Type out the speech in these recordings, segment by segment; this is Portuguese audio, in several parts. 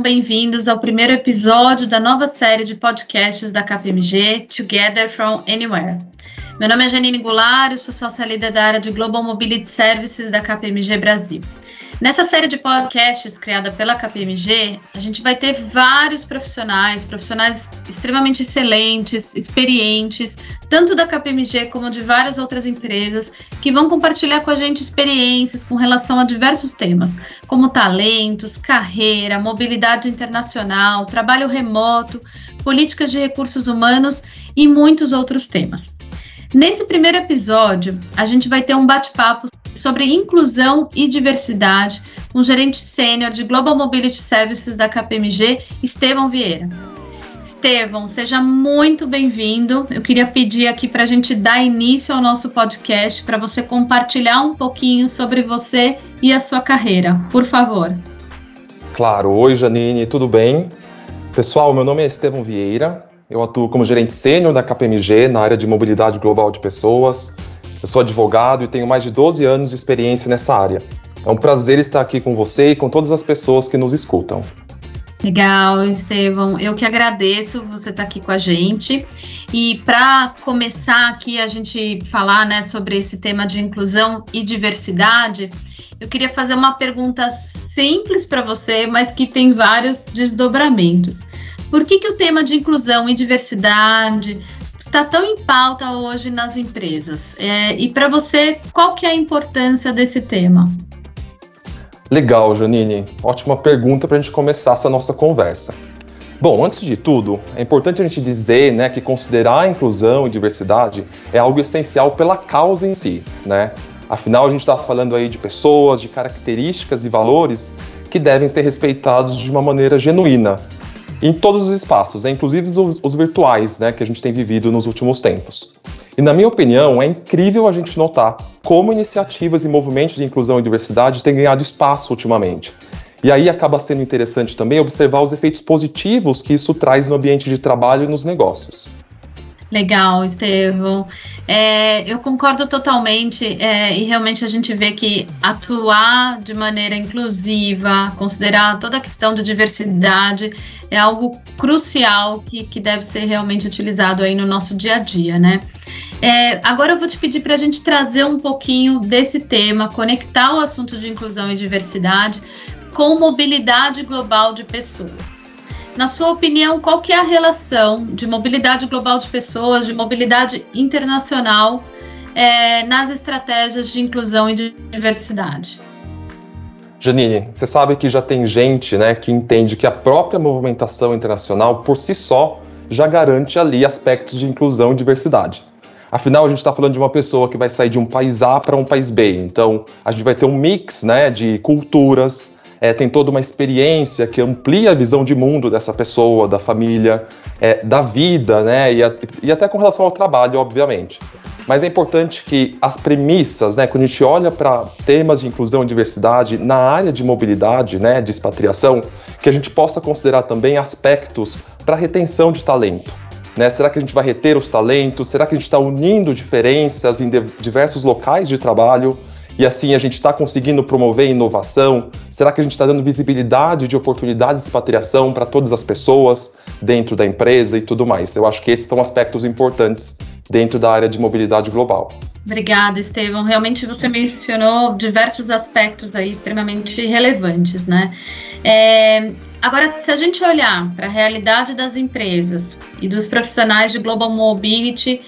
bem-vindos ao primeiro episódio da nova série de podcasts da KPMG, Together from Anywhere. Meu nome é Janine Goulart, eu sou sócia líder da área de Global Mobility Services da KPMG Brasil. Nessa série de podcasts criada pela KPMG, a gente vai ter vários profissionais, profissionais extremamente excelentes, experientes, tanto da KPMG como de várias outras empresas, que vão compartilhar com a gente experiências com relação a diversos temas, como talentos, carreira, mobilidade internacional, trabalho remoto, políticas de recursos humanos e muitos outros temas. Nesse primeiro episódio, a gente vai ter um bate-papo sobre inclusão e diversidade com o gerente sênior de Global Mobility Services da KPMG, Estevão Vieira. Estevão, seja muito bem-vindo. Eu queria pedir aqui para a gente dar início ao nosso podcast, para você compartilhar um pouquinho sobre você e a sua carreira, por favor. Claro. Oi, Janine, tudo bem? Pessoal, meu nome é Estevão Vieira, eu atuo como gerente sênior da KPMG na área de mobilidade global de pessoas. Eu sou advogado e tenho mais de 12 anos de experiência nessa área. É um prazer estar aqui com você e com todas as pessoas que nos escutam. Legal, Estevão. Eu que agradeço você estar aqui com a gente. E para começar aqui a gente falar né, sobre esse tema de inclusão e diversidade, eu queria fazer uma pergunta simples para você, mas que tem vários desdobramentos. Por que, que o tema de inclusão e diversidade está tão em pauta hoje nas empresas? É, e para você, qual que é a importância desse tema? Legal, Janine. Ótima pergunta para a gente começar essa nossa conversa. Bom, antes de tudo, é importante a gente dizer né, que considerar a inclusão e diversidade é algo essencial pela causa em si, né? Afinal, a gente está falando aí de pessoas, de características e valores que devem ser respeitados de uma maneira genuína, em todos os espaços, né, inclusive os, os virtuais, né, que a gente tem vivido nos últimos tempos. E na minha opinião, é incrível a gente notar como iniciativas e movimentos de inclusão e diversidade têm ganhado espaço ultimamente. E aí acaba sendo interessante também observar os efeitos positivos que isso traz no ambiente de trabalho e nos negócios. Legal, Estevão. É, eu concordo totalmente é, e realmente a gente vê que atuar de maneira inclusiva, considerar toda a questão de diversidade é algo crucial que, que deve ser realmente utilizado aí no nosso dia a dia, né? É, agora eu vou te pedir para a gente trazer um pouquinho desse tema, conectar o assunto de inclusão e diversidade com mobilidade global de pessoas. Na sua opinião, qual que é a relação de mobilidade global de pessoas, de mobilidade internacional é, nas estratégias de inclusão e de diversidade? Janine, você sabe que já tem gente né, que entende que a própria movimentação internacional, por si só, já garante ali aspectos de inclusão e diversidade. Afinal, a gente está falando de uma pessoa que vai sair de um país A para um país B. Então, a gente vai ter um mix né, de culturas, é, tem toda uma experiência que amplia a visão de mundo dessa pessoa, da família, é, da vida, né? E, a, e, até com relação ao trabalho, obviamente. Mas é importante que as premissas, né, quando a gente olha para temas de inclusão e diversidade na área de mobilidade, né, de expatriação, que a gente possa considerar também aspectos para retenção de talento. Né? Será que a gente vai reter os talentos? Será que a gente está unindo diferenças em diversos locais de trabalho? E assim a gente está conseguindo promover inovação? Será que a gente está dando visibilidade de oportunidades de expatriação para todas as pessoas dentro da empresa e tudo mais? Eu acho que esses são aspectos importantes dentro da área de mobilidade global. Obrigada, Estevão. Realmente você mencionou diversos aspectos aí extremamente relevantes, né? É, agora, se a gente olhar para a realidade das empresas e dos profissionais de Global Mobility,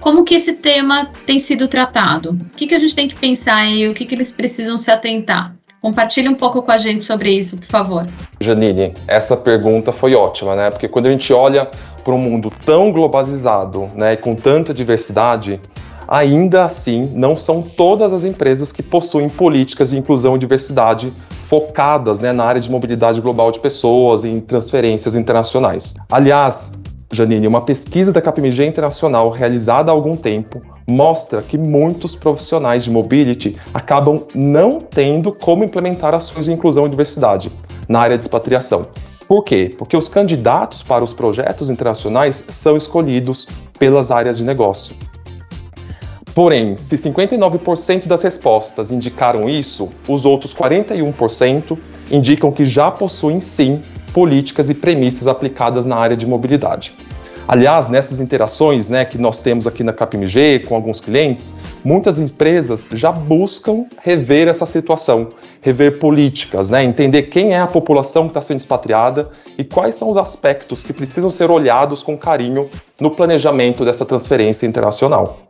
como que esse tema tem sido tratado? O que, que a gente tem que pensar e o que, que eles precisam se atentar? Compartilhe um pouco com a gente sobre isso, por favor. Janine, essa pergunta foi ótima, né? Porque quando a gente olha para um mundo tão globalizado, né, e com tanta diversidade, ainda assim não são todas as empresas que possuem políticas de inclusão e diversidade focadas né, na área de mobilidade global de pessoas e em transferências internacionais. Aliás, Janine, uma pesquisa da KPMG Internacional realizada há algum tempo mostra que muitos profissionais de mobility acabam não tendo como implementar ações de inclusão e diversidade na área de expatriação. Por quê? Porque os candidatos para os projetos internacionais são escolhidos pelas áreas de negócio. Porém, se 59% das respostas indicaram isso, os outros 41% indicam que já possuem sim políticas e premissas aplicadas na área de mobilidade. Aliás, nessas interações né, que nós temos aqui na KPMG com alguns clientes, muitas empresas já buscam rever essa situação, rever políticas, né, entender quem é a população que está sendo expatriada e quais são os aspectos que precisam ser olhados com carinho no planejamento dessa transferência internacional.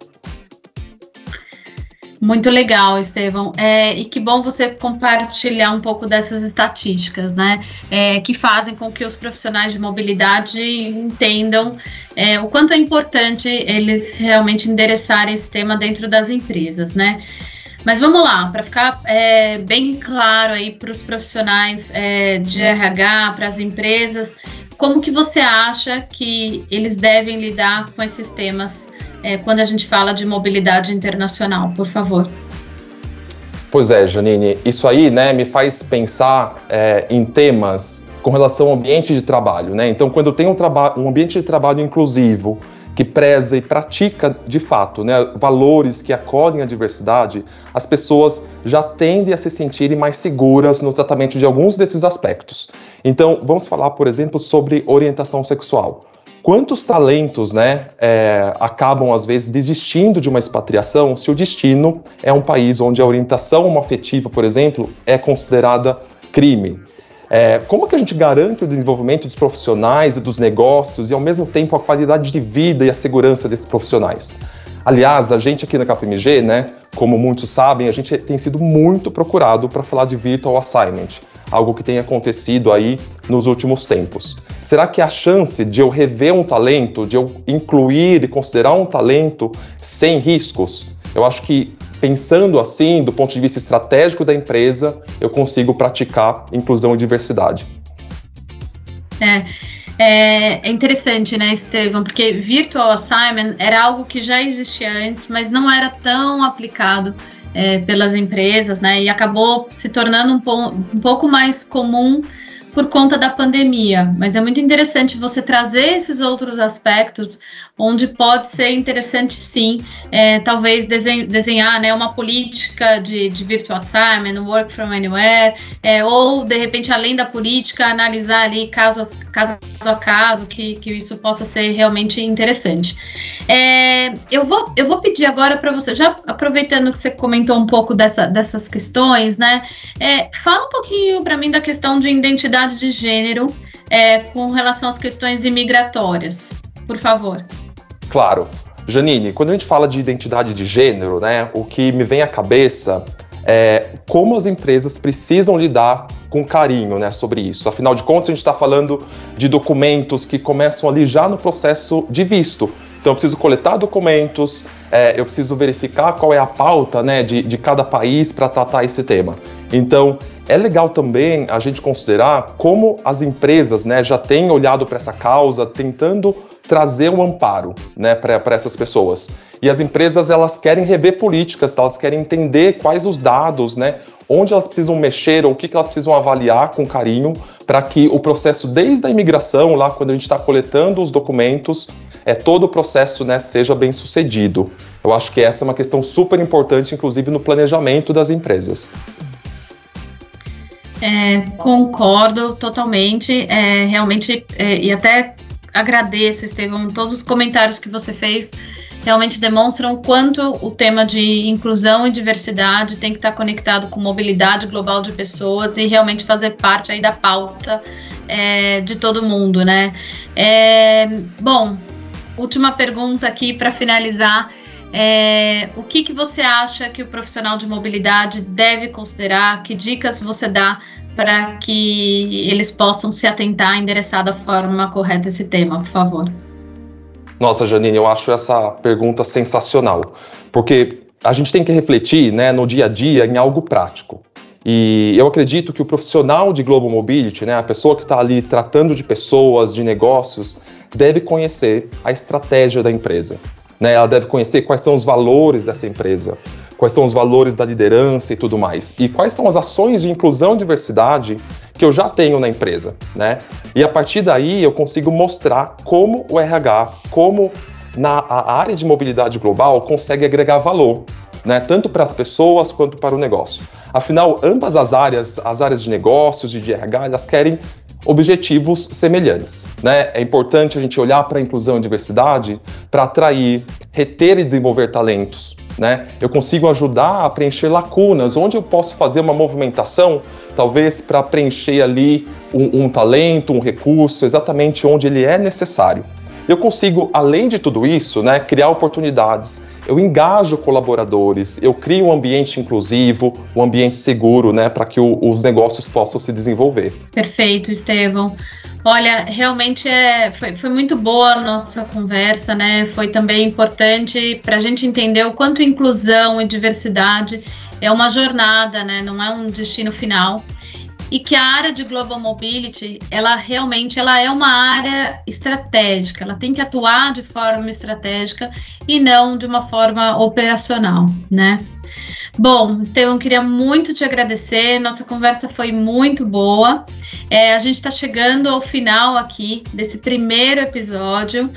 Muito legal, Estevão. É, e que bom você compartilhar um pouco dessas estatísticas, né? É, que fazem com que os profissionais de mobilidade entendam é, o quanto é importante eles realmente endereçarem esse tema dentro das empresas, né? Mas vamos lá, para ficar é, bem claro aí para os profissionais é, de RH, para as empresas, como que você acha que eles devem lidar com esses temas? É, quando a gente fala de mobilidade internacional, por favor. Pois é, Janine, isso aí né, me faz pensar é, em temas com relação ao ambiente de trabalho. Né? Então, quando tenho um, um ambiente de trabalho inclusivo, que preza e pratica de fato né, valores que acolhem a diversidade, as pessoas já tendem a se sentirem mais seguras no tratamento de alguns desses aspectos. Então, vamos falar, por exemplo, sobre orientação sexual. Quantos talentos né, é, acabam, às vezes, desistindo de uma expatriação se o destino é um país onde a orientação homoafetiva, por exemplo, é considerada crime? É, como que a gente garante o desenvolvimento dos profissionais e dos negócios e, ao mesmo tempo, a qualidade de vida e a segurança desses profissionais? Aliás, a gente aqui na KPMG, né, como muitos sabem, a gente tem sido muito procurado para falar de virtual assignment, algo que tem acontecido aí nos últimos tempos. Será que a chance de eu rever um talento, de eu incluir e considerar um talento sem riscos? Eu acho que pensando assim, do ponto de vista estratégico da empresa, eu consigo praticar inclusão e diversidade. É, é, é, interessante, né, Estevam? Porque virtual assignment era algo que já existia antes, mas não era tão aplicado é, pelas empresas, né? E acabou se tornando um, um pouco mais comum por conta da pandemia, mas é muito interessante você trazer esses outros aspectos, onde pode ser interessante sim, é, talvez desenhar né, uma política de, de virtual assignment, work from anywhere, é, ou de repente, além da política, analisar ali caso, caso a caso, que, que isso possa ser realmente interessante. É, eu, vou, eu vou pedir agora para você, já aproveitando que você comentou um pouco dessa, dessas questões, né? É, fala um pouquinho para mim da questão de identidade de gênero é, com relação às questões imigratórias, por favor. Claro. Janine, quando a gente fala de identidade de gênero, né, o que me vem à cabeça é como as empresas precisam lidar com carinho né, sobre isso. Afinal de contas, a gente está falando de documentos que começam ali já no processo de visto. Então, eu preciso coletar documentos, é, eu preciso verificar qual é a pauta né, de, de cada país para tratar esse tema. Então, é legal também a gente considerar como as empresas né, já têm olhado para essa causa, tentando trazer um amparo né, para essas pessoas. E as empresas elas querem rever políticas, elas querem entender quais os dados, né, onde elas precisam mexer ou o que, que elas precisam avaliar com carinho para que o processo desde a imigração, lá quando a gente está coletando os documentos, é, todo o processo né, seja bem sucedido. Eu acho que essa é uma questão super importante, inclusive no planejamento das empresas. É, concordo totalmente, é, realmente, é, e até agradeço, Estevão, todos os comentários que você fez realmente demonstram quanto o tema de inclusão e diversidade tem que estar conectado com mobilidade global de pessoas e realmente fazer parte aí da pauta é, de todo mundo, né? É, bom, última pergunta aqui para finalizar. É, o que, que você acha que o profissional de mobilidade deve considerar? Que dicas você dá para que eles possam se atentar a endereçar da forma correta esse tema, por favor? Nossa, Janine, eu acho essa pergunta sensacional, porque a gente tem que refletir né, no dia a dia em algo prático. E eu acredito que o profissional de Global Mobility, né, a pessoa que está ali tratando de pessoas, de negócios, deve conhecer a estratégia da empresa. Né? Ela deve conhecer quais são os valores dessa empresa, quais são os valores da liderança e tudo mais. E quais são as ações de inclusão e diversidade que eu já tenho na empresa, né? E a partir daí eu consigo mostrar como o RH, como na a área de mobilidade global consegue agregar valor, né? Tanto para as pessoas quanto para o negócio. Afinal, ambas as áreas, as áreas de negócios e de RH, elas querem objetivos semelhantes. Né? É importante a gente olhar para a inclusão e diversidade para atrair, reter e desenvolver talentos. Né? Eu consigo ajudar a preencher lacunas, onde eu posso fazer uma movimentação, talvez para preencher ali um, um talento, um recurso, exatamente onde ele é necessário. Eu consigo, além de tudo isso, né, criar oportunidades eu engajo colaboradores, eu crio um ambiente inclusivo, um ambiente seguro, né, para que o, os negócios possam se desenvolver. Perfeito, Estevão. Olha, realmente é, foi, foi muito boa a nossa conversa, né? Foi também importante para a gente entender o quanto inclusão e diversidade é uma jornada, né? Não é um destino final e que a área de global mobility, ela realmente ela é uma área estratégica, ela tem que atuar de forma estratégica e não de uma forma operacional, né? Bom, Estevão, queria muito te agradecer. Nossa conversa foi muito boa. É, a gente está chegando ao final aqui desse primeiro episódio.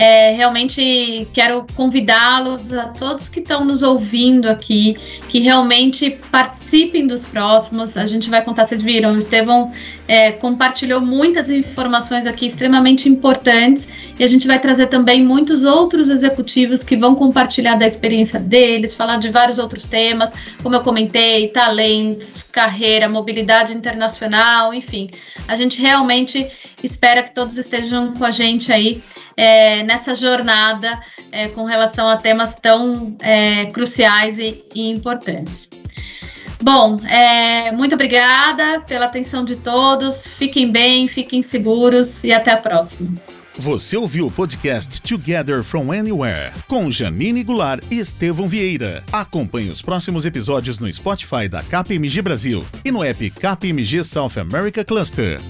É, realmente quero convidá-los a todos que estão nos ouvindo aqui, que realmente participem dos próximos. A gente vai contar, vocês viram, o Estevão é, compartilhou muitas informações aqui extremamente importantes e a gente vai trazer também muitos outros executivos que vão compartilhar da experiência deles, falar de vários outros temas, como eu comentei, talentos, carreira, mobilidade internacional, enfim. A gente realmente espera que todos estejam com a gente aí é, nessa jornada é, com relação a temas tão é, cruciais e, e, importantes. Bom, é, muito obrigada pela atenção de todos. Fiquem bem, fiquem seguros e até a próxima. Você ouviu o podcast Together from Anywhere com Janine Goulart e Estevão Vieira. Acompanhe os próximos episódios no Spotify da KPMG Brasil e no app KPMG South America Cluster.